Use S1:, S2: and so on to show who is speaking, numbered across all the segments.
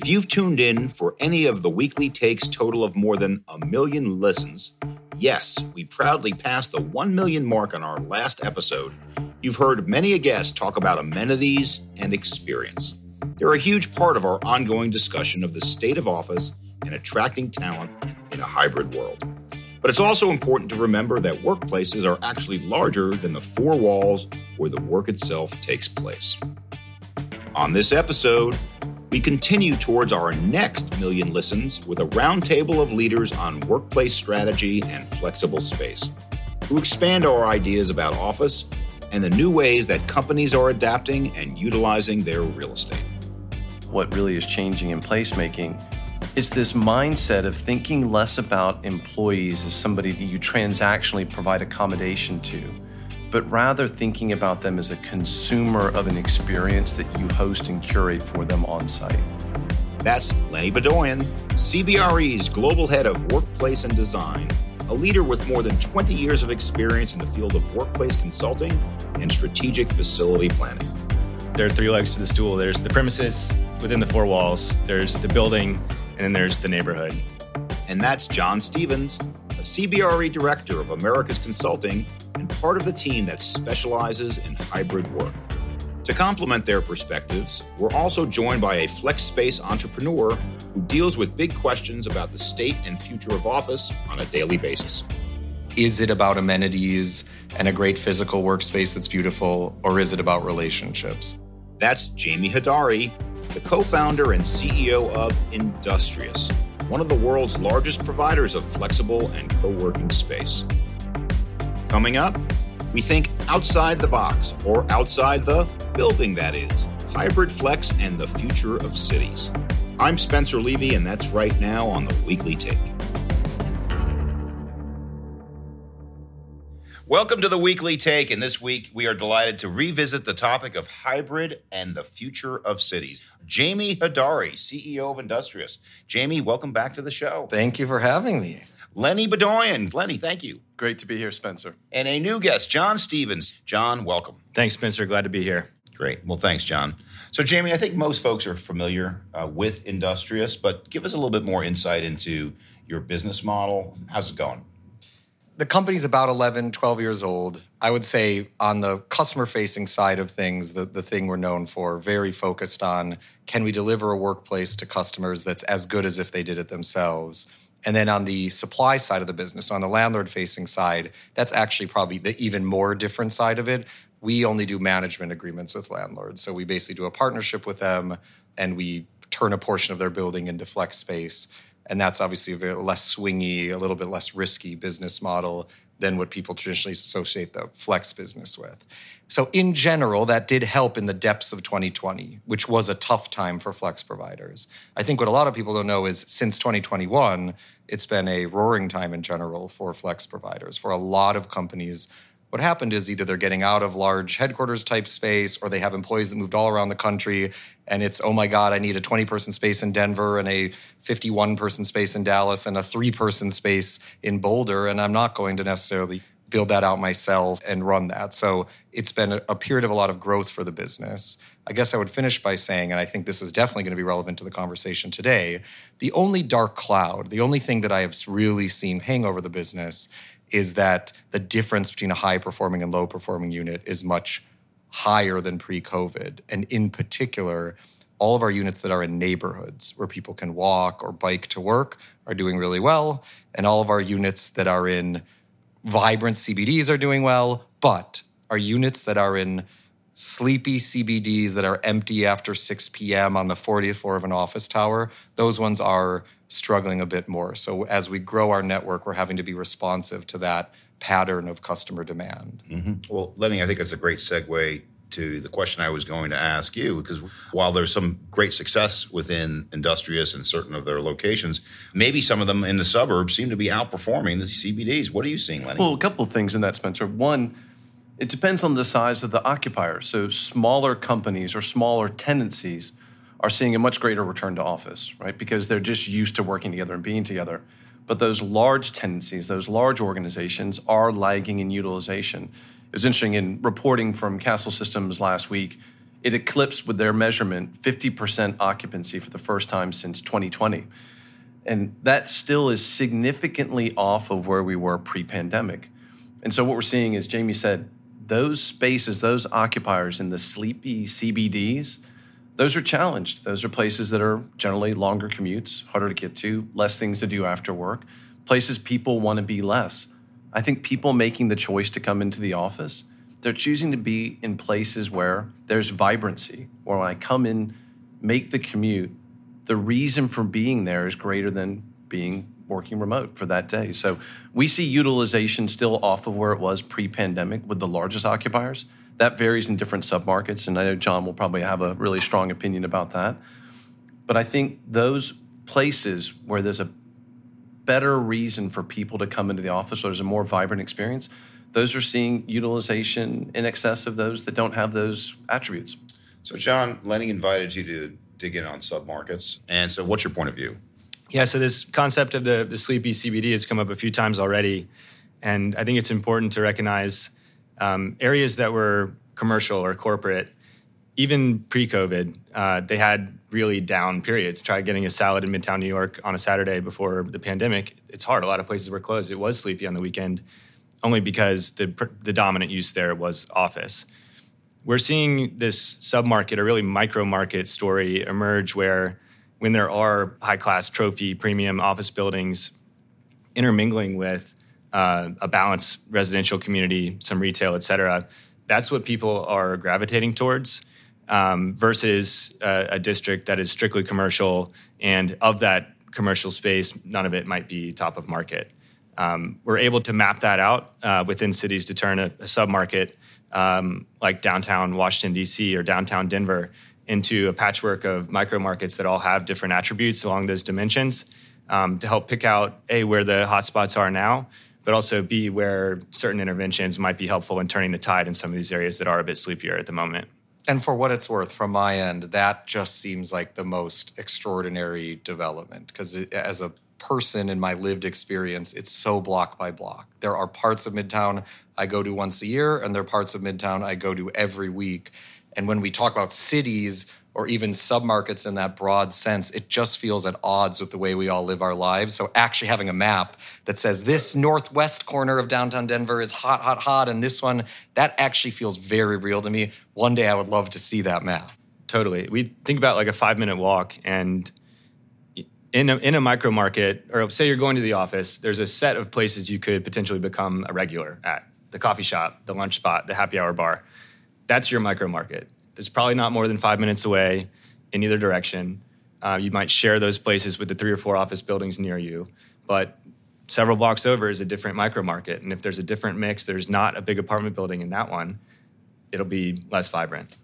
S1: If you've tuned in for any of the weekly takes total of more than a million listens, yes, we proudly passed the 1 million mark on our last episode. You've heard many a guest talk about amenities and experience. They're a huge part of our ongoing discussion of the state of office and attracting talent in a hybrid world. But it's also important to remember that workplaces are actually larger than the four walls where the work itself takes place. On this episode, we continue towards our next million listens with a roundtable of leaders on workplace strategy and flexible space, who expand our ideas about office and the new ways that companies are adapting and utilizing their real estate.
S2: What really is changing in placemaking is this mindset of thinking less about employees as somebody that you transactionally provide accommodation to but rather thinking about them as a consumer of an experience that you host and curate for them on site.
S1: That's Lenny Beaudoin, CBRE's Global Head of Workplace and Design, a leader with more than 20 years of experience in the field of workplace consulting and strategic facility planning.
S3: There are three legs to the stool there's the premises within the four walls, there's the building, and then there's the neighborhood.
S1: And that's John Stephens, a CBRE Director of Americas Consulting and part of the team that specializes in hybrid work. To complement their perspectives, we're also joined by a flex space entrepreneur who deals with big questions about the state and future of office on a daily basis.
S4: Is it about amenities and a great physical workspace that's beautiful, or is it about relationships?
S1: That's Jamie Hodari, the co founder and CEO of Industrious, one of the world's largest providers of flexible and co working space. Coming up, we think outside the box, or outside the building, that is, hybrid flex and the future of cities. I'm Spencer Levy, and that's right now on the Weekly Take. Welcome to the Weekly Take, and this week we are delighted to revisit the topic of hybrid and the future of cities. Jamie Hodari, CEO of Industrious. Jamie, welcome back to the show.
S4: Thank you for having me.
S1: Lenny Beaudoin. Lenny, thank you.
S2: Great to be here, Spencer.
S1: And a new guest, John Stephens. John, welcome.
S3: Thanks, Spencer. Glad to be here.
S1: Great. Well, thanks, John. So, Jamie, I think most folks are familiar uh, with Industrious, but give us a little bit more insight into your business model. How's it going?
S4: The company's about 11, 12 years old. I would say on the customer facing side of things, the, the thing we're known for, very focused on can we deliver a workplace to customers that's as good as if they did it themselves? And then on the supply side of the business, so on the landlord facing side, that's actually probably the even more different side of it. We only do management agreements with landlords. So we basically do a partnership with them and we turn a portion of their building into flex space. And that's obviously a less swingy, a little bit less risky business model than what people traditionally associate the flex business with. So, in general, that did help in the depths of 2020, which was a tough time for flex providers. I think what a lot of people don't know is since 2021, it's been a roaring time in general for flex providers. For a lot of companies, what happened is either they're getting out of large headquarters type space or they have employees that moved all around the country and it's oh my god i need a 20 person space in denver and a 51 person space in dallas and a 3 person space in boulder and i'm not going to necessarily build that out myself and run that. So it's been a period of a lot of growth for the business. I guess I would finish by saying, and I think this is definitely going to be relevant to the conversation today the only dark cloud, the only thing that I have really seen hang over the business is that the difference between a high performing and low performing unit is much higher than pre COVID. And in particular, all of our units that are in neighborhoods where people can walk or bike to work are doing really well. And all of our units that are in vibrant CBDs are doing well, but our units that are in sleepy CBDs that are empty after 6 p.m. on the 40th floor of an office tower, those ones are struggling a bit more. So as we grow our network, we're having to be responsive to that pattern of customer demand.
S1: Mm-hmm. Well, Lenny, I think that's a great segue to the question I was going to ask you because while there's some great success within Industrious and certain of their locations, maybe some of them in the suburbs seem to be outperforming the CBDs. What are you seeing, Lenny?
S2: Well, a couple of things in that, Spencer. One, it depends on the size of the occupier. So smaller companies or smaller tenancies are seeing a much greater return to office, right? Because they're just used to working together and being together. But those large tendencies, those large organizations are lagging in utilization. It was interesting in reporting from Kastle Systems last week. it eclipsed with their measurement 50% occupancy for the first time since 2020. And that still is significantly off of where we were pre pandemic. And so, what we're seeing is, Jamie said, those spaces, those occupiers in the sleepy CBDs, those are challenged. Those are places that are generally longer commutes, harder to get to, less things to do after work, places people want to be less. I think people making the choice to come into the office, they're choosing to be in places where there's vibrancy, where when I come in, make the commute, the reason for being there is greater than being working remote for that day. So we see utilization still off of where it was pre-pandemic with the largest occupiers. That varies in different submarkets, and I know John will probably have a really strong opinion about that. But I think those places where there's a better reason for people to come into the office, or there's a more vibrant experience, those are seeing utilization in excess of those that don't have those attributes.
S1: So, John, Lenny invited you to dig in on submarkets. And so, what's your point of view?
S3: Yeah, so this concept of the, the sleepy CBD has come up a few times already. And I think it's important to recognize um, areas that were commercial or corporate, even pre COVID, uh, they had really down periods. Try getting a salad in Midtown New York on a Saturday before the pandemic. It's hard. A lot of places were closed. It was sleepy on the weekend, only because the, the dominant use there was office. We're seeing this submarket, a really micro market story emerge where when there are high class trophy premium office buildings intermingling with uh, a balanced residential community, some retail, et cetera, that's what people are gravitating towards um, versus a, district that is strictly commercial. And of that commercial space, none of it might be top of market. Um, we're able to map that out uh, within cities to turn a, a submarket um, like downtown Washington, D.C. or downtown Denver into a patchwork of micro markets that all have different attributes along those dimensions um, to help pick out a where the hotspots are now but also b where certain interventions might be helpful in turning the tide in some of these areas that are a bit sleepier at the moment.
S4: And for what it's worth from my end that just seems like the most extraordinary development because as a person in my lived experience it's so block by block. There are parts of midtown i go to once a year and there are parts of midtown i go to every week. And when we talk about cities or even submarkets in that broad sense, it just feels at odds with the way we all live our lives. So actually having a map that says this northwest corner of downtown Denver is hot, hot, hot, and this one, that actually feels very real to me. One day I would love to see that map.
S3: Totally. We think about like a five minute walk and in a, in a micro market, or say you're going to the office, there's a set of places you could potentially become a regular at the coffee shop, the lunch spot, the happy hour bar that's your micro market. It's probably not more than five minutes away in either direction. Uh, you might share those places with the three or four office buildings near you, but several blocks over is a different micro market. And if there's a different mix, there's not a big apartment building in that one, it'll be less vibrant.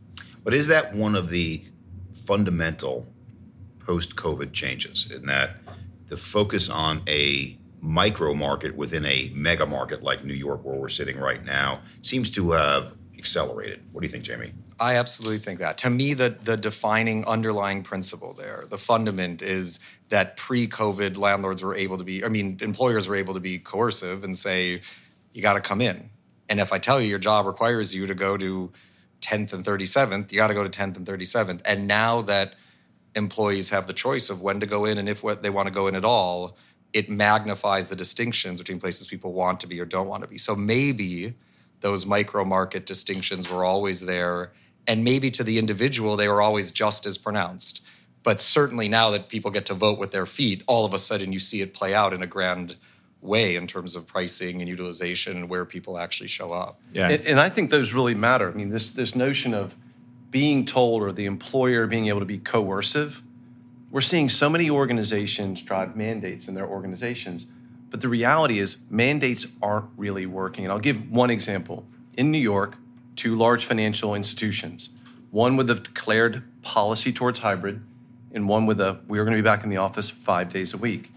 S1: But is that one of the fundamental post COVID changes in that the focus on a micro market within a mega market like New York, where we're sitting right now, seems to have accelerated. What do you think, Jamie?
S4: I absolutely think that. To me, the the defining underlying principle there, the fundament is that pre-COVID landlords were able to be, I mean, employers were able to be coercive and say, you got to come in. And if I tell you your job requires you to go to 10th and 37th, you got to go to 10th and 37th. And now that employees have the choice of when to go in and if they want to go in at all, it magnifies the distinctions between places people want to be or don't want to be. So maybe those micro market distinctions were always there. And maybe to the individual, they were always just as pronounced. But certainly now that people get to vote with their feet, all of a sudden you see it play out in a grand way in terms of pricing and utilization and where people actually show up.
S2: Yeah. And, and I think those really matter. I mean, this, this notion of being told or the employer being able to be coercive, we're seeing so many organizations drive mandates in their organizations but the reality is, mandates aren't really working. And I'll give one example. In New York, two large financial institutions, one with a declared policy towards hybrid, and one with a we're going to be back in the office five days a week.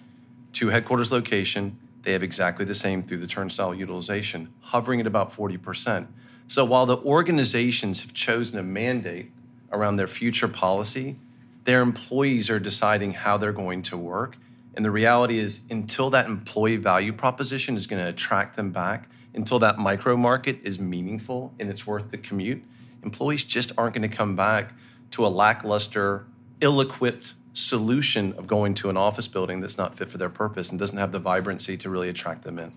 S2: Two headquarters location, they have exactly the same through the turnstile utilization, hovering at about 40%. So while the organizations have chosen a mandate around their future policy, their employees are deciding how they're going to work. And the reality is, until that employee value proposition is going to attract them back, until that micro market is meaningful and it's worth the commute, employees just aren't going to come back to a lackluster, ill equipped solution of going to an office building that's not fit for their purpose and doesn't have the vibrancy to really attract them in.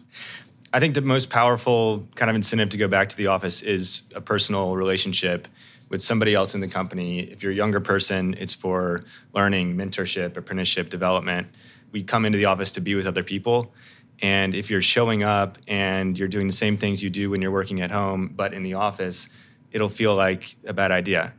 S3: I think the most powerful kind of incentive to go back to the office is a personal relationship with somebody else in the company. If you're a younger person, it's for learning, mentorship, apprenticeship, development. We come into the office to be with other people. And if you're showing up and you're doing the same things you do when you're working at home, but in the office, it'll feel like a bad idea.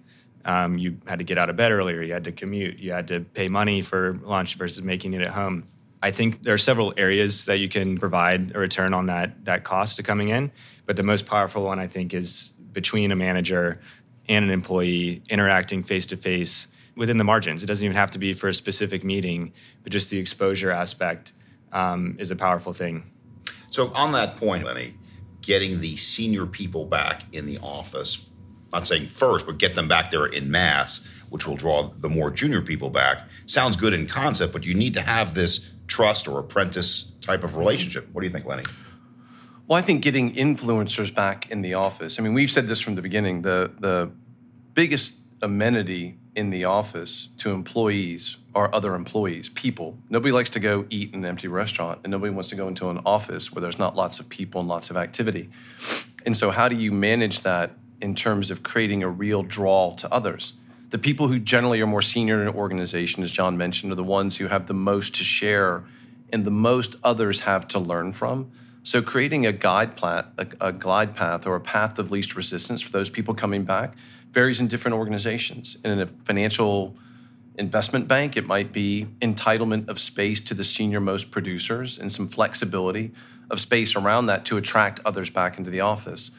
S3: Um, you had to get out of bed earlier, you had to commute, you had to pay money for lunch versus making it at home. I think there are several areas that you can provide a return on that that cost to coming in, but the most powerful one I think is between a manager and an employee interacting face to face within the margins. It doesn't even have to be for a specific meeting, but just the exposure aspect um, is a powerful thing.
S1: So, on that point, Lenny, getting the senior people back in the office, not saying first, but get them back there in mass, which will draw the more junior people back, sounds good in concept, but you need to have this trust or apprentice type of relationship. What do you think, Lenny?
S2: Well, I think getting influencers back in the office. I mean, we've said this from the beginning. The the biggest amenity in the office to employees or other employees, people. Nobody likes to go eat in an empty restaurant, and nobody wants to go into an office where there's not lots of people and lots of activity. And so, how do you manage that in terms of creating a real draw to others? The people who generally are more senior in an organization, as John mentioned, are the ones who have the most to share and the most others have to learn from. So creating a guide path, a, a, glide path or a path of least resistance for those people coming back varies in different organizations. In a financial investment bank, it might be entitlement of space to the senior most producers and some flexibility of space around that to attract others back into the office.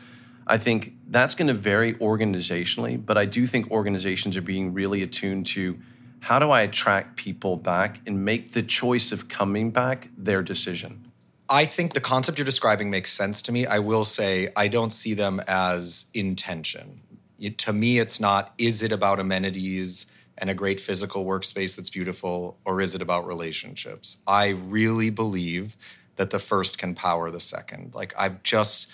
S2: I think that's going to vary organizationally, but I do think organizations are being really attuned to how do I attract people back and make the choice of coming back their decision.
S4: I think the concept you're describing makes sense to me. I will say I don't see them as intention. It, to me, it's not is it about amenities and a great physical workspace that's beautiful, or is it about relationships? I really believe that the first can power the second. Like, I've just,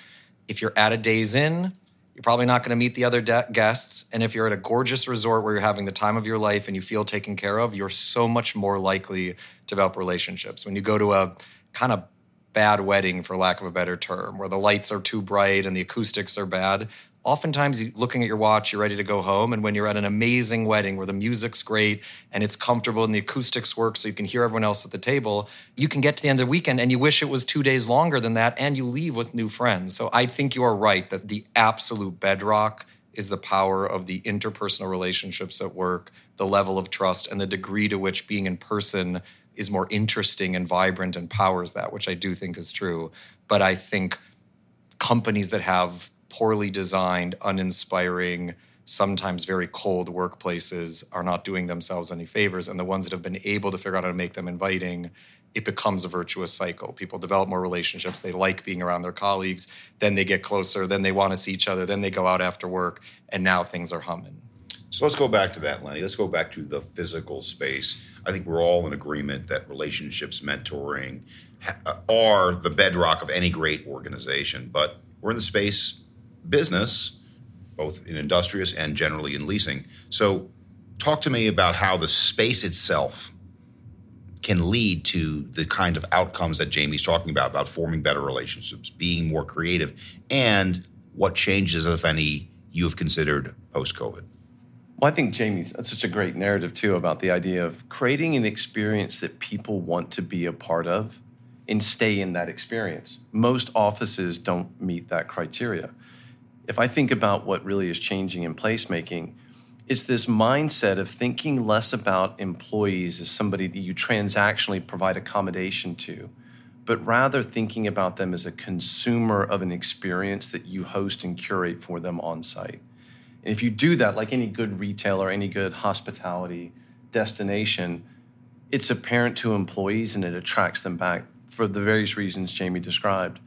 S4: if you're at a Days Inn, you're probably not going to meet the other de- guests. And if you're at a gorgeous resort where you're having the time of your life and you feel taken care of, you're so much more likely to develop relationships. When you go to a kind of bad wedding, for lack of a better term, where the lights are too bright and the acoustics are bad. Oftentimes, you, looking at your watch, you're ready to go home. And when you're at an amazing wedding where the music's great and it's comfortable and the acoustics work so you can hear everyone else at the table, you can get to the end of the weekend and you wish it was two days longer than that and you leave with new friends. So I think you are right that the absolute bedrock is the power of the interpersonal relationships at work, the level of trust, and the degree to which being in person is more interesting and vibrant and powers that, which I do think is true. But I think companies that have poorly designed, uninspiring, sometimes very cold workplaces are not doing themselves any favors. And the ones that have been able to figure out how to make them inviting, it becomes a virtuous cycle. People develop more relationships. They like being around their colleagues. Then they get closer. Then they want to see each other. Then they go out after work. And now things are humming.
S1: So let's go back to that, Lenny. Let's go back to the physical space. I think we're all in agreement that relationships, mentoring uh, are the bedrock of any great organization. But we're in the space business, both in industrious and generally in leasing. So talk to me about how the space itself can lead to the kind of outcomes that Jamie's talking about, about forming better relationships, being more creative, and what changes, if any, you have considered post COVID.
S2: Well, I think Jamie's that's such a great narrative too about the idea of creating an experience that people want to be a part of and stay in that experience. Most offices don't meet that criteria. If I think about what really is changing in placemaking, it's this mindset of thinking less about employees as somebody that you transactionally provide accommodation to, but rather thinking about them as a consumer of an experience that you host and curate for them on site. And if you do that, like any good retailer, any good hospitality destination, it's apparent to employees and it attracts them back for the various reasons Jamie described.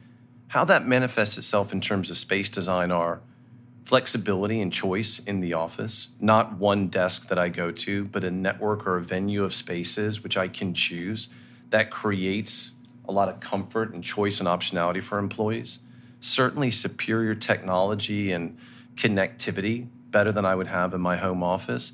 S2: How that manifests itself in terms of space design are flexibility and choice in the office, not one desk that I go to, but a network or a venue of spaces which I can choose that creates a lot of comfort and choice and optionality for employees. Certainly, superior technology and connectivity better than I would have in my home office,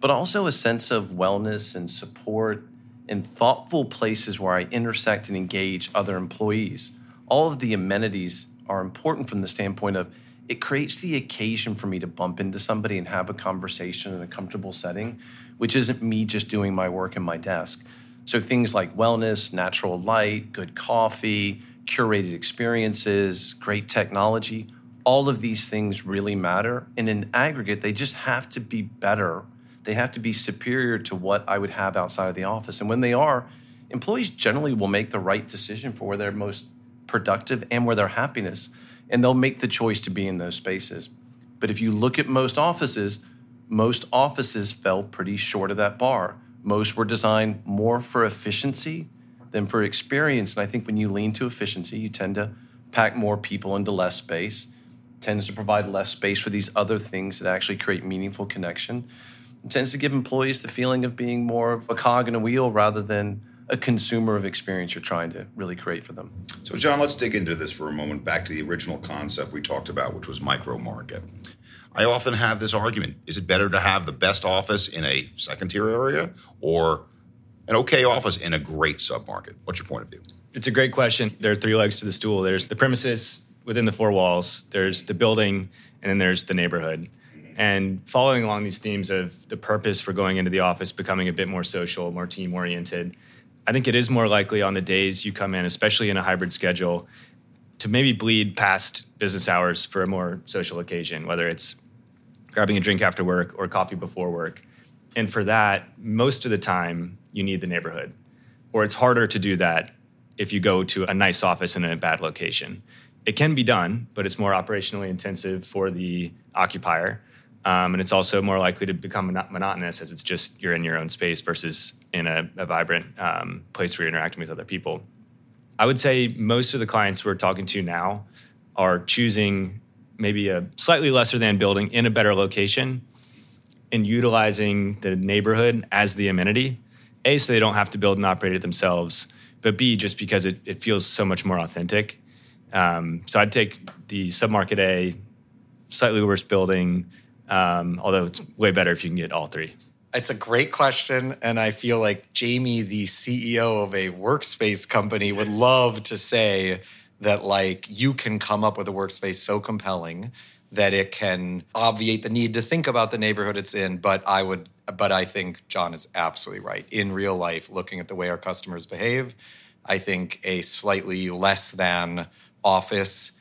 S2: but also a sense of wellness and support and thoughtful places where I intersect and engage other employees. All of the amenities are important from the standpoint of it creates the occasion for me to bump into somebody and have a conversation in a comfortable setting, which isn't me just doing my work in my desk. So things like wellness, natural light, good coffee, curated experiences, great technology, all of these things really matter. And in aggregate, they just have to be better. They have to be superior to what I would have outside of the office. And when they are, employees generally will make the right decision for where they're most productive and where their happiness, and they'll make the choice to be in those spaces. But if you look at most offices, most offices fell pretty short of that bar. Most were designed more for efficiency than for experience. And I think when you lean to efficiency, you tend to pack more people into less space, tends to provide less space for these other things that actually create meaningful connection. It tends to give employees the feeling of being more of a cog in a wheel rather than a consumer of experience you're trying to really create for them.
S1: So, John, let's dig into this for a moment. Back to the original concept we talked about, which was micro market. I often have this argument is it better to have the best office in a second tier area or an okay office in a great submarket? What's your point of view?
S3: It's a great question. There are three legs to the stool there's the premises within the four walls, there's the building, and then there's the neighborhood. And following along these themes of the purpose for going into the office becoming a bit more social, more team oriented, I think it is more likely on the days you come in, especially in a hybrid schedule, to maybe bleed past business hours for a more social occasion, whether it's grabbing a drink after work or coffee before work. And for that, most of the time, you need the neighborhood. Or it's harder to do that if you go to a nice office in a bad location. It can be done, but it's more operationally intensive for the occupier. Um, and it's also more likely to become monotonous as it's just you're in your own space versus in a, a vibrant um, place where you're interacting with other people. I would say most of the clients we're talking to now are choosing maybe a slightly lesser than building in a better location and utilizing the neighborhood as the amenity. A, so they don't have to build and operate it themselves, but B, just because it, it feels so much more authentic. Um, so I'd take the submarket A, slightly worse building, um, although it's way better if you can get all three.
S4: It's a great question. And I feel like Jamie, the CEO of a workspace company, would love to say that, like, you can come up with a workspace so compelling that it can obviate the need to think about the neighborhood it's in. But I would, but I think John is absolutely right. In real life, looking at the way our customers behave, I think a slightly less than office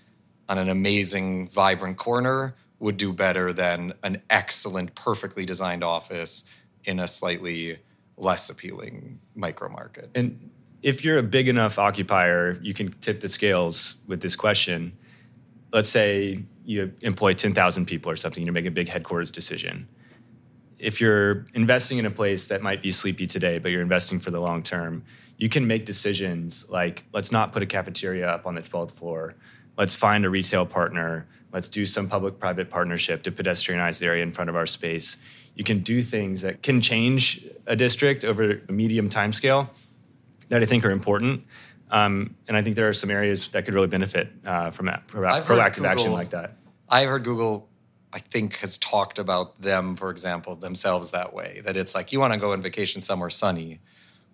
S4: on an amazing, vibrant corner would do better than an excellent, perfectly designed office in a slightly less appealing micro market.
S3: And if you're a big enough occupier, you can tip the scales with this question. Let's say you employ 10,000 people or something, you make a big headquarters decision. If you're investing in a place that might be sleepy today, but you're investing for the long term, you can make decisions like let's not put a cafeteria up on the 12th floor. Let's find a retail partner. Let's do some public private partnership to pedestrianize the area in front of our space. You can do things that can change a district over a medium time scale that I think are important. Um, and I think there are some areas that could really benefit uh, from that proactive Google, action like that.
S4: I've heard Google, I think, has talked about them, for example, themselves that way. That it's like you want to go on vacation somewhere sunny,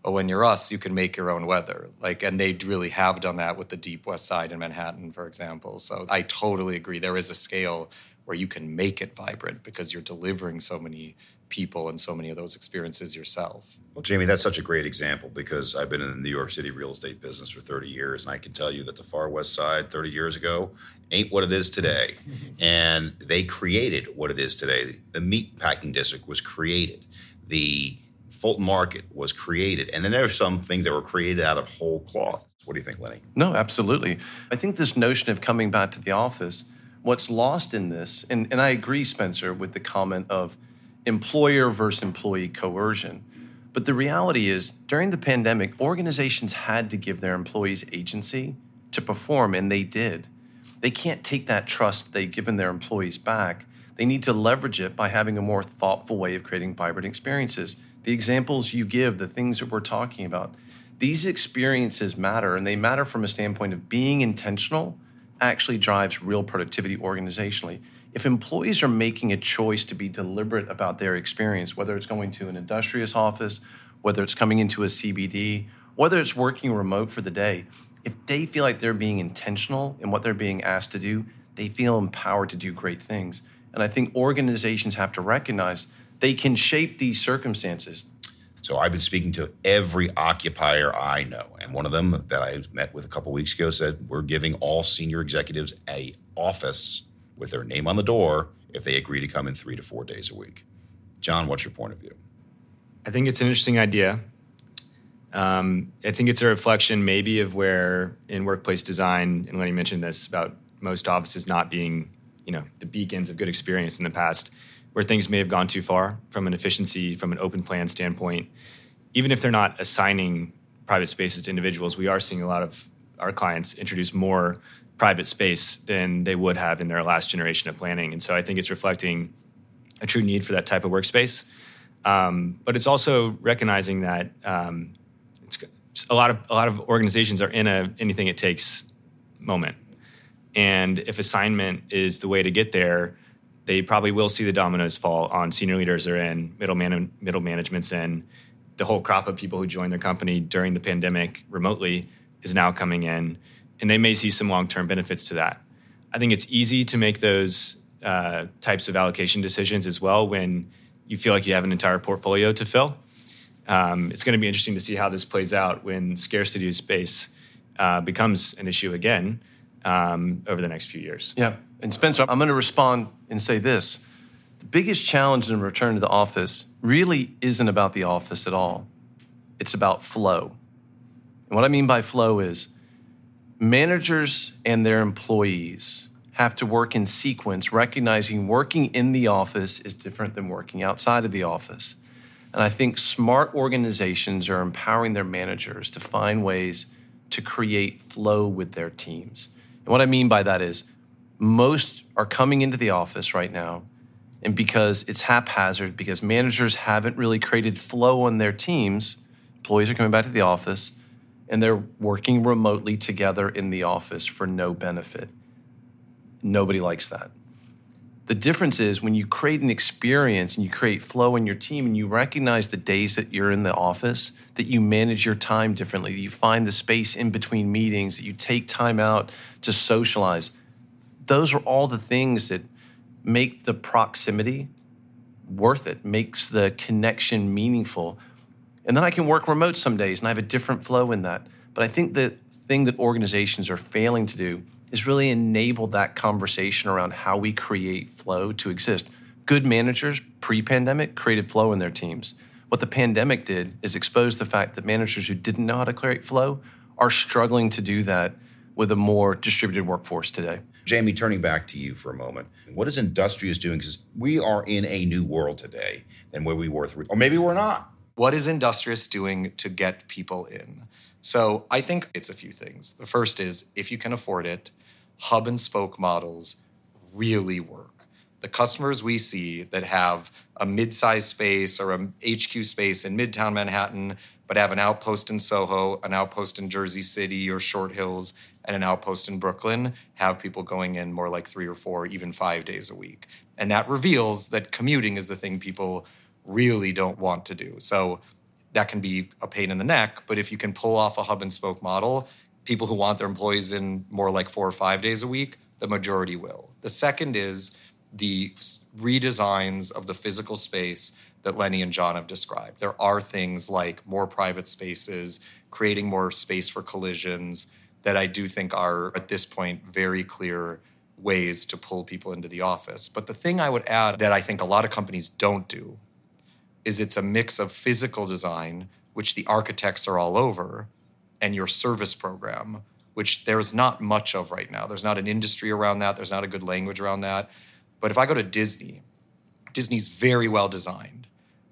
S4: but when you're us, you can make your own weather. Like, and they really have done that with the Deep West Side in Manhattan, for example. So I totally agree. There is a scale where you can make it vibrant because you're delivering so many people and so many of those experiences yourself.
S1: Well, Jamie, that's such a great example because I've been in the New York City real estate business for 30 years, and I can tell you that the far west side 30 years ago ain't what it is today. and they created what it is today. The meat packing district was created. The Fulton Market was created. And then there are some things that were created out of whole cloth. What do you think, Lenny?
S2: No, absolutely. I think this notion of coming back to the office, what's lost in this, and, and I agree, Spencer, with the comment of employer versus employee coercion. But the reality is, during the pandemic, organizations had to give their employees agency to perform, and they did. They can't take that trust they've given their employees back. They need to leverage it by having a more thoughtful way of creating vibrant experiences. The examples you give, the things that we're talking about, these experiences matter, and they matter from a standpoint of being intentional actually drives real productivity organizationally if employees are making a choice to be deliberate about their experience, whether it's going to an industrious office, whether it's coming into a CBD, whether it's working remote for the day, if they feel like they're being intentional in what they're being asked to do, they feel empowered to do great things. And I think organizations have to recognize they can shape these circumstances.
S1: So I've been speaking to every occupier I know, and one of them that I met with a couple weeks ago said we're giving all senior executives a office with their name on the door if they agree to come in three to four days a week. John, what's your point of view?
S3: I think it's an interesting idea. Um, I think it's a reflection maybe of where in workplace design, and Lenny mentioned this about most offices not being, you know, the beacons of good experience in the past, where things may have gone too far from an efficiency, from an open plan standpoint. Even if they're not assigning private spaces to individuals, we are seeing a lot of our clients introduce more private space than they would have in their last generation of planning. And so I think it's reflecting a true need for that type of workspace. Um, but it's also recognizing that um, a lot of a lot of organizations are in a anything it takes moment, and if assignment is the way to get there, they probably will see the dominoes fall on senior leaders are in, middle man middle management's in, the whole crop of people who joined their company during the pandemic remotely is now coming in and they may see some long term benefits to that. I think it's easy to make those uh, types of allocation decisions as well when you feel like you have an entire portfolio to fill. Um, it's going to be interesting to see how this plays out when scarcity of space uh, becomes an issue again um, over the next few years.
S2: Yeah. And Spencer, I'm going to respond and say this. The biggest challenge in return to the office really isn't about the office at all. It's about flow. And what I mean by flow is managers and their employees have to work in sequence, recognizing working in the office is different than working outside of the office. And I think smart organizations are empowering their managers to find ways to create flow with their teams. And what I mean by that is most are coming into the office right now, and because it's haphazard, because managers haven't really created flow on their teams, employees are coming back to the office and they're working remotely together in the office for no benefit. Nobody likes that. The difference is when you create an experience and you create flow in your team and you recognize the days that you're in the office, that you manage your time differently, that you find the space in between meetings, that you take time out to socialize. Those are all the things that make the proximity worth it, makes the connection meaningful. And then I can work remote some days and I have a different flow in that. But I think the thing that organizations are failing to do is really enable that conversation around how we create flow to exist. Good managers pre pandemic created flow in their teams. What the pandemic did is expose the fact that managers who didn't know how to create flow are struggling to do that with a more distributed workforce today.
S1: Jamie, turning back to you for a moment, what is Industrious doing? Because we are in a new world today than where we were three, or maybe we're not.
S4: What is Industrious doing to get people in? So I think it's a few things. The first is if you can afford it, hub and spoke models really work. The customers we see that have a mid-sized space or a HQ space in Midtown Manhattan, but have an outpost in Soho, an outpost in Jersey City or Short Hills, and an outpost in Brooklyn, have people going in more like three or four, even five days a week. And that reveals that commuting is the thing people really don't want to do. So that can be a pain in the neck. But if you can pull off a hub and spoke model, people who want their employees in more like four or five days a week, the majority will. The second is the redesigns of the physical space that Lenny and John have described. There are things like more private spaces, creating more space for collisions that I do think are at this point very clear ways to pull people into the office. But the thing I would add that I think a lot of companies don't do is it's a mix of physical design, which the architects are all over, and your service program, which there's not much of right now. There's not an industry around that, there's not a good language around that. But if I go to Disney, Disney's very well designed.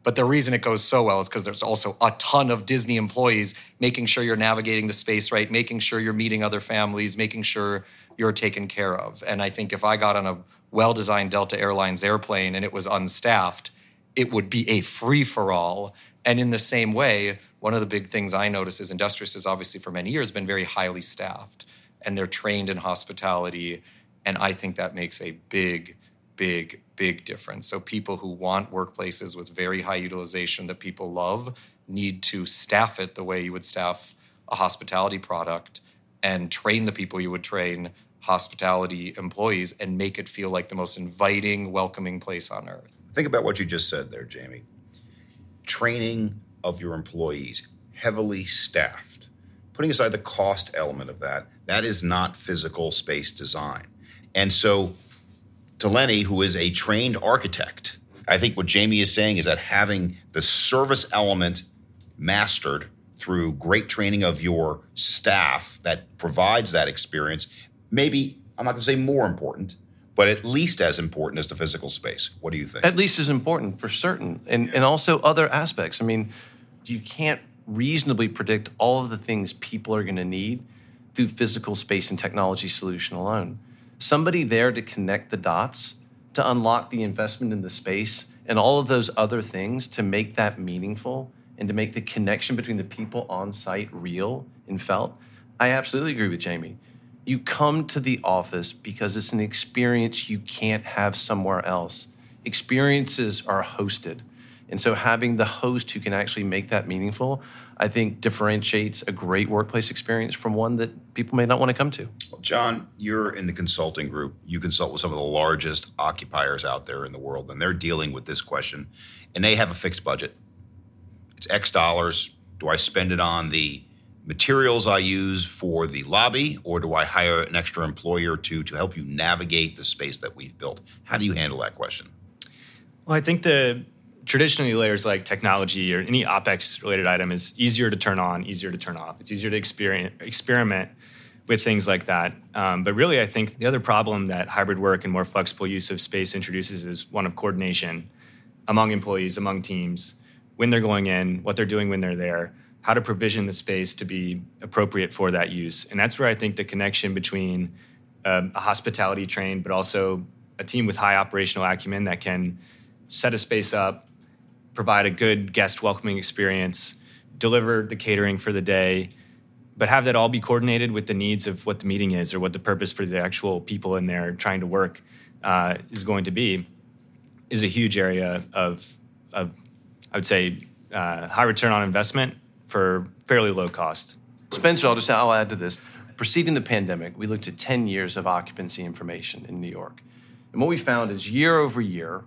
S4: But the reason it goes so well is because there's also a ton of Disney employees making sure you're navigating the space right, making sure you're meeting other families, making sure you're taken care of. And I think if I got on a well designed Delta Airlines airplane and it was unstaffed, it would be a free for all. And in the same way, one of the big things I notice is Industrious has obviously for many years been very highly staffed and they're trained in hospitality. And I think that makes a big big, big difference. So people who want workplaces with very high utilization that people love need to staff it the way you would staff a hospitality product and train the people you would train hospitality employees and make it feel like the most inviting, welcoming place on earth.
S1: Think about what you just said there, Jamie. Training of your employees, heavily staffed. Putting aside the cost element of that, that is not physical space design. And so, to Lenny, who is a trained architect, I think what Jamie is saying is that having the service element mastered through great training of your staff that provides that experience, maybe, I'm not going to say more important, but at least as important as the physical space. What do you think?
S2: At least as important for certain. And, and also other aspects. I mean, you can't reasonably predict all of the things people are going to need through physical space and technology solution alone. Somebody there to connect the dots, to unlock the investment in the space, and all of those other things to make that meaningful and to make the connection between the people on site real and felt. I absolutely agree with Jamie. You come to the office because it's an experience you can't have somewhere else. Experiences are hosted. And so having the host who can actually make that meaningful, I think differentiates a great workplace experience from one that people may not want to come to.
S1: Well, John, you're in the consulting group. You consult with some of the largest occupiers out there in the world, and they're dealing with this question, and they have a fixed budget. It's X dollars. Do I spend it on the materials I use for the lobby, or do I hire an extra employee or two to help you navigate the space that we've built? How do you handle that question?
S3: Well, I think the traditionally layers like technology or any opex related item is easier to turn on easier to turn off. It's easier to experiment with things like that. Um, but really i think the other problem that hybrid work and more flexible use of space introduces is one of coordination among employees among teams when they're going in what they're doing when they're there how to provision the space to be appropriate for that use. And that's where i think the connection between um, a hospitality trained but also a team with high operational acumen that can set a space up provide a good guest welcoming experience, deliver the catering for the day, but have that all be coordinated with the needs of what the meeting is or what the purpose for the actual people in there trying to work uh, is going to be, is a huge area of, of I would say, uh, high return on investment for fairly low cost.
S2: Spencer, I'll just I'll add to this. Preceding the pandemic, we looked at 10 years of occupancy information in New York. And what we found is year over year,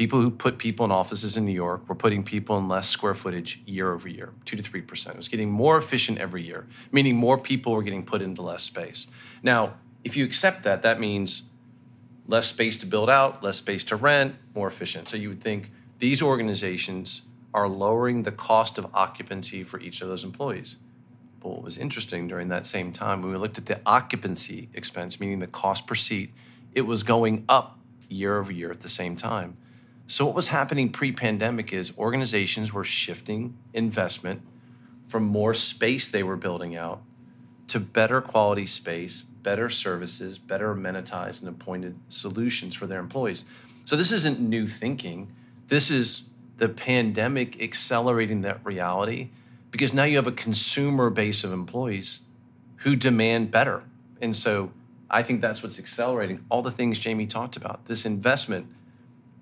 S2: people who put people in offices in New York were putting people in less square footage year over year, two to three percent. It was getting more efficient every year, meaning more people were getting put into less space. Now, if you accept that, that means less space to build out, less space to rent, more efficient. So you would think these organizations are lowering the cost of occupancy for each of those employees. But what was interesting during that same time, when we looked at the occupancy expense, meaning the cost per seat, it was going up year over year at the same time. So, what was happening pre pandemic is organizations were shifting investment from more space they were building out to better quality space, better services, better amenitized and appointed solutions for their employees. So, this isn't new thinking. This is the pandemic accelerating that reality because now you have a consumer base of employees who demand better. And so, I think that's what's accelerating all the things Jamie talked about. This investment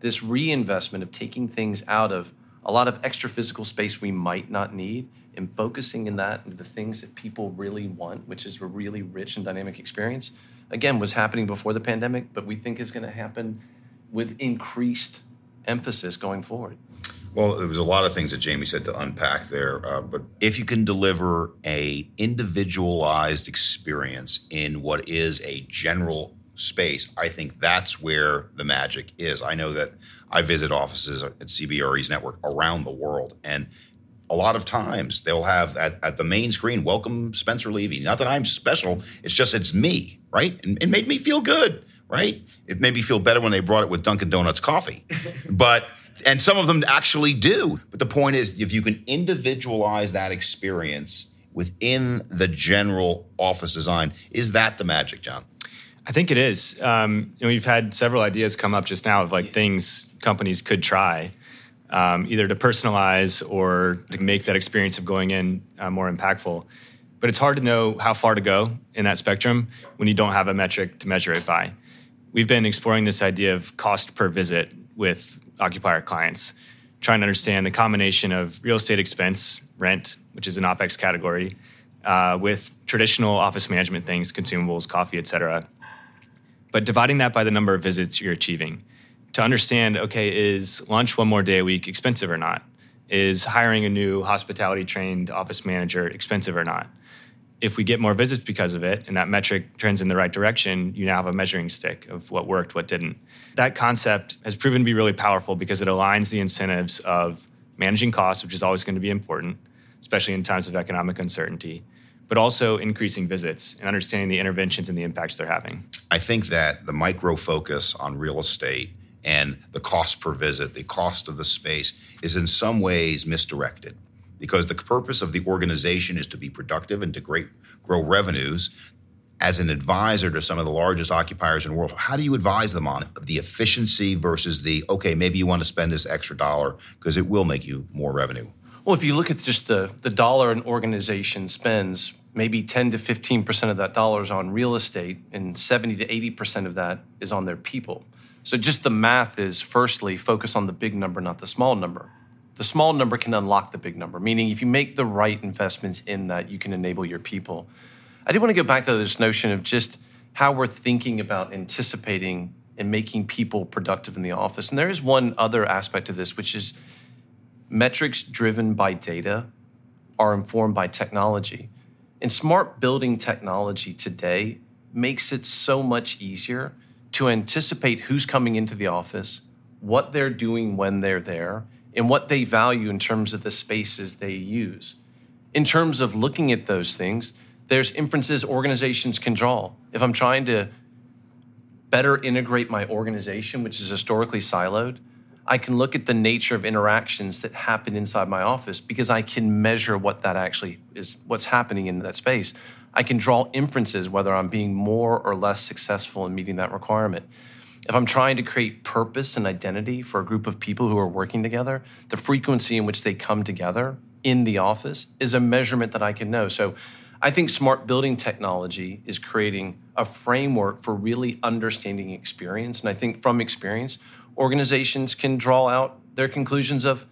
S2: this reinvestment of taking things out of a lot of extra physical space we might not need and focusing in that into the things that people really want, which is a really rich and dynamic experience, again, was happening before the pandemic, but we think is going to happen with increased emphasis going forward.
S1: Well, there was a lot of things that Jamie said to unpack there, uh, but if you can deliver a individualized experience in what is a general space, I think that's where the magic is. I know that I visit offices at CBRE's network around the world, and a lot of times they'll have at, at the main screen, welcome Spencer Levy. Not that I'm special, it's just it's me, right? And it made me feel good, right? It made me feel better when they brought it with Dunkin' Donuts coffee. but and some of them actually do. But the point is if you can individualize that experience within the general office design, is that the magic, John?
S3: I think it is. Um, you know, we've had several ideas come up just now of like things companies could try, um, either to personalize or to make that experience of going in uh, more impactful. But it's hard to know how far to go in that spectrum when you don't have a metric to measure it by. we've been exploring this idea of cost per visit with occupier clients, trying to understand the combination of real estate expense, rent, which is an OPEX category, uh, with traditional office management things, consumables, coffee, et cetera. But dividing that by the number of visits you're achieving to understand okay, is lunch one more day a week expensive or not? Is hiring a new hospitality trained office manager expensive or not? If we get more visits because of it and that metric trends in the right direction, you now have a measuring stick of what worked, what didn't. That concept has proven to be really powerful because it aligns the incentives of managing costs, which is always going to be important, especially in times of economic uncertainty, but also increasing visits and understanding the interventions and the impacts they're having.
S1: I think that the micro focus on real estate and the cost per visit, the cost of the space, is in some ways misdirected because the purpose of the organization is to be productive and to great, grow revenues. As an advisor to some of the largest occupiers in the world, how do you advise them on the efficiency versus the, okay, maybe you want to spend this extra dollar because it will make you more revenue?
S2: Well, if you look at just the, the dollar an organization spends, maybe 10 to 15% of that dollar is on real estate, and 70 to 80% of that is on their people. So just the math is firstly focus on the big number, not the small number. The small number can unlock the big number, meaning if you make the right investments in that, you can enable your people. I did want to go back to this notion of just how we're thinking about anticipating and making people productive in the office. And there is one other aspect of this, which is metrics driven by data are informed by technology. And smart building technology today makes it so much easier to anticipate who's coming into the office, what they're doing when they're there, and what they value in terms of the spaces they use. In terms of looking at those things, there's inferences organizations can draw. If I'm trying to better integrate my organization, which is historically siloed, I can look at the nature of interactions that happen inside my office because I can measure what that actually is, what's happening in that space. I can draw inferences whether I'm being more or less successful in meeting that requirement. If I'm trying to create purpose and identity for a group of people who are working together, the frequency in which they come together in the office is a measurement that I can know. So I think smart building technology is creating a framework for really understanding experience. And I think from experience, organizations can draw out their conclusions of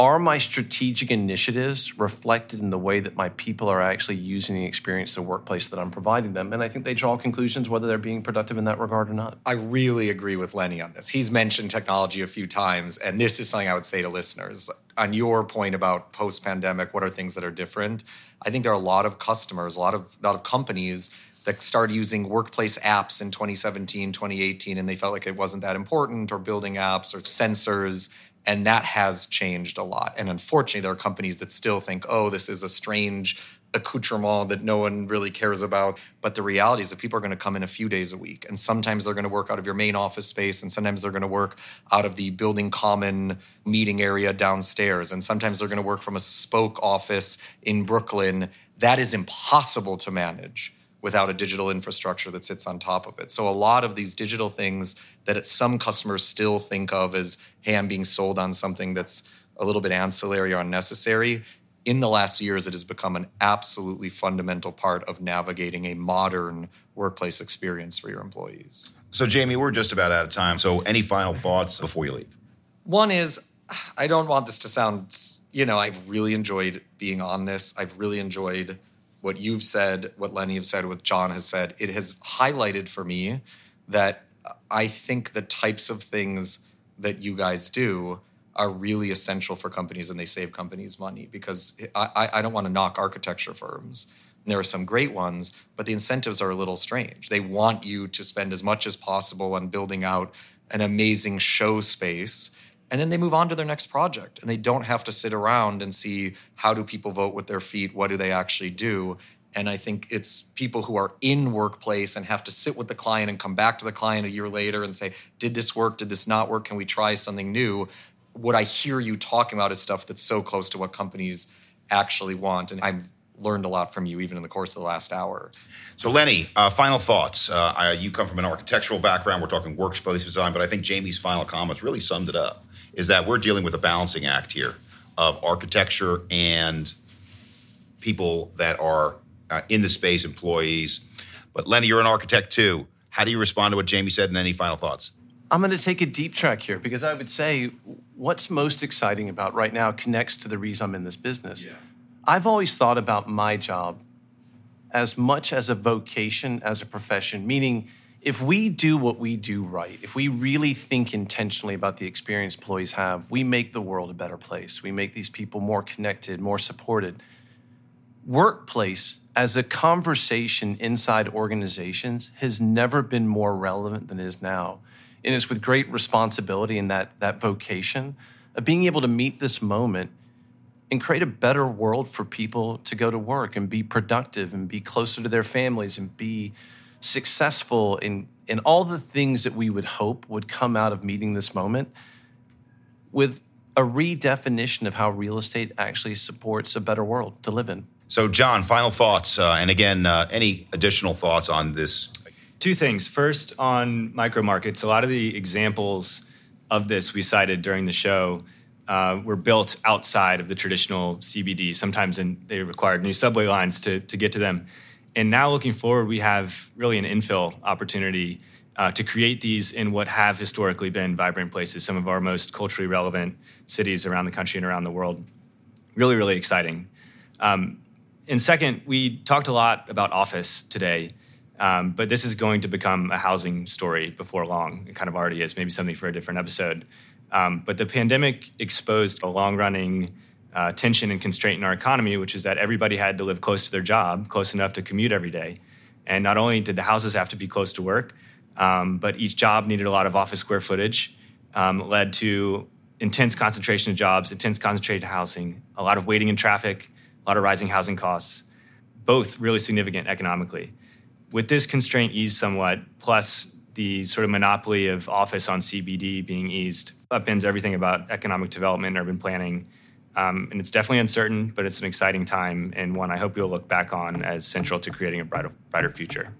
S2: are my strategic initiatives reflected in the way that my people are actually using the experience the workplace that i'm providing them? And i think they draw conclusions whether they're being productive in that regard or not.
S4: I really agree with lenny on this. He's mentioned technology a few times and this is something i would say to listeners. On your point about post-pandemic what are things that are different? I think there are a lot of customers a lot of a lot of companies that started using workplace apps in 2017 2018 and they felt like it wasn't that important or building apps or sensors and that has changed a lot. And unfortunately, there are companies that still think, oh, this is a strange accoutrement that no one really cares about. But the reality is that people are going to come in a few days a week. And sometimes they're going to work out of your main office space, and sometimes they're going to work out of the building common meeting area downstairs. And sometimes they're going to work from a spoke office in Brooklyn. That is impossible to manage without a digital infrastructure that sits on top of it. So a lot of these digital things that some customers still think of as, hey, I'm being sold on something that's a little bit ancillary or unnecessary. In the last years, it has become an absolutely fundamental part of navigating a modern workplace experience for your employees.
S1: So, Jamie, we're just about out of time. So, any final thoughts before you leave?
S4: One is I don't want this to sound, you know, I've really enjoyed being on this. I've really enjoyed what you've said, what Lenny has said, what John has said, it has highlighted for me that I think the types of things that you guys do are really essential for companies and they save companies money because I, I don't want to knock architecture firms. And there are some great ones, but the incentives are a little strange. They want you to spend as much as possible on building out an amazing show space and then they move on to their next project and they don't have to sit around and see how do people vote with their feet what do they actually do. And i think it's people who are in workplace and have to sit with the client and come back to the client a year later and say did this work? Did this not work? Can we try something new? What i hear you talking about is stuff that's so close to what companies actually want and i've learned a lot from you even in the course of the last hour.
S1: So lenny uh, final thoughts. Uh, you come from an architectural background. We're talking workplace design but i think jamie's final comments really summed it up is that we're dealing with a balancing act here of architecture and people that are uh, in the space, employees. But Lenny, you're an architect too. How do you respond to what Jamie said and any final thoughts?
S2: I'm going to take a deep track here because I would say what's most exciting about right now connects to the reason I'm in this business. Yeah. I've always thought about my job as much as a vocation, as a profession, meaning if we do what we do right, if we really think intentionally about the experience employees have, we make the world a better place. We make these people more connected, more supported. Workplace as a conversation inside organizations has never been more relevant than it is now. And it's with great responsibility and that, that vocation of being able to meet this moment and create a better world for people to go to work and be productive and be closer to their families and be successful in, in all the things that we would hope would come out of meeting this moment with a redefinition of how real estate actually supports a better world to live in.
S1: So, John, final thoughts. Uh, and again, uh, any additional thoughts on this
S3: Two things. First, on micro markets, a lot of the examples of this we cited during the show uh, were built outside of the traditional CBD. Sometimes in, they required new subway lines to, to get to them. And now looking forward, we have really an infill opportunity uh, to create these in what have historically been vibrant places, some of our most culturally relevant cities around the country and around the world. Really, really exciting. Um, and second, we talked a lot about office today. Um, but this is going to become a housing story before long. It kind of already is, maybe something for a different episode. Um, but the pandemic exposed a long running uh, tension and constraint in our economy, which is that everybody had to live close to their job, close enough to commute every day. And not only did the houses have to be close to work, um, but each job needed a lot of office square footage, um, led to intense concentration of jobs, intense concentration of housing, a lot of waiting in traffic, a lot of rising housing costs, both really significant economically with this constraint eased somewhat, plus the sort of monopoly of office on CBD being eased, upends everything about economic development and urban planning. Um, and it's definitely uncertain, but it's an exciting time and one I hope you'll look back on as central to creating a brighter, brighter future.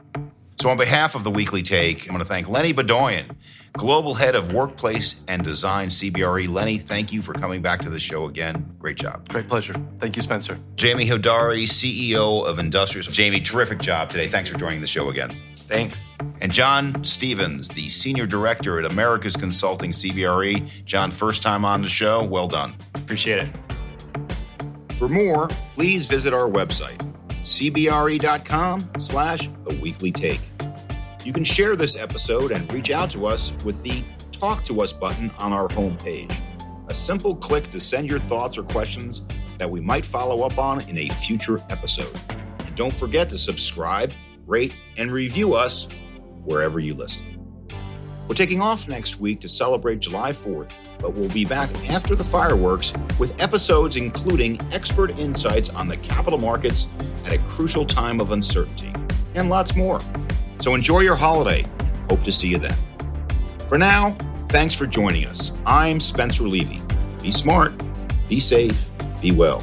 S1: So, on behalf of the Weekly Take, I'm going to thank Lenny Beaudoin, Global Head of Workplace and Design CBRE. Lenny, thank you for coming back to the show again. Great job.
S2: Great pleasure. Thank you, Spencer.
S1: Jamie Hodari, CEO of Industrious. Jamie, terrific job today. Thanks for joining the show again.
S4: Thanks.
S1: And John Stephens, the Senior Director at Americas Consulting CBRE. John, first time on the show. Well done.
S3: Appreciate it.
S1: For more, please visit our website cbre.com slash the weekly take. You can share this episode and reach out to us with the Talk to Us button on our homepage. A simple click to send your thoughts or questions that we might follow up on in a future episode. And don't forget to subscribe, rate, and review us wherever you listen. We're taking off next week to celebrate July 4th but we'll be back after the fireworks with episodes including expert insights on the capital markets at a crucial time of uncertainty and lots more. So enjoy your holiday. Hope to see you then. For now, thanks for joining us. I'm Spencer Levy. Be smart, be safe, be well.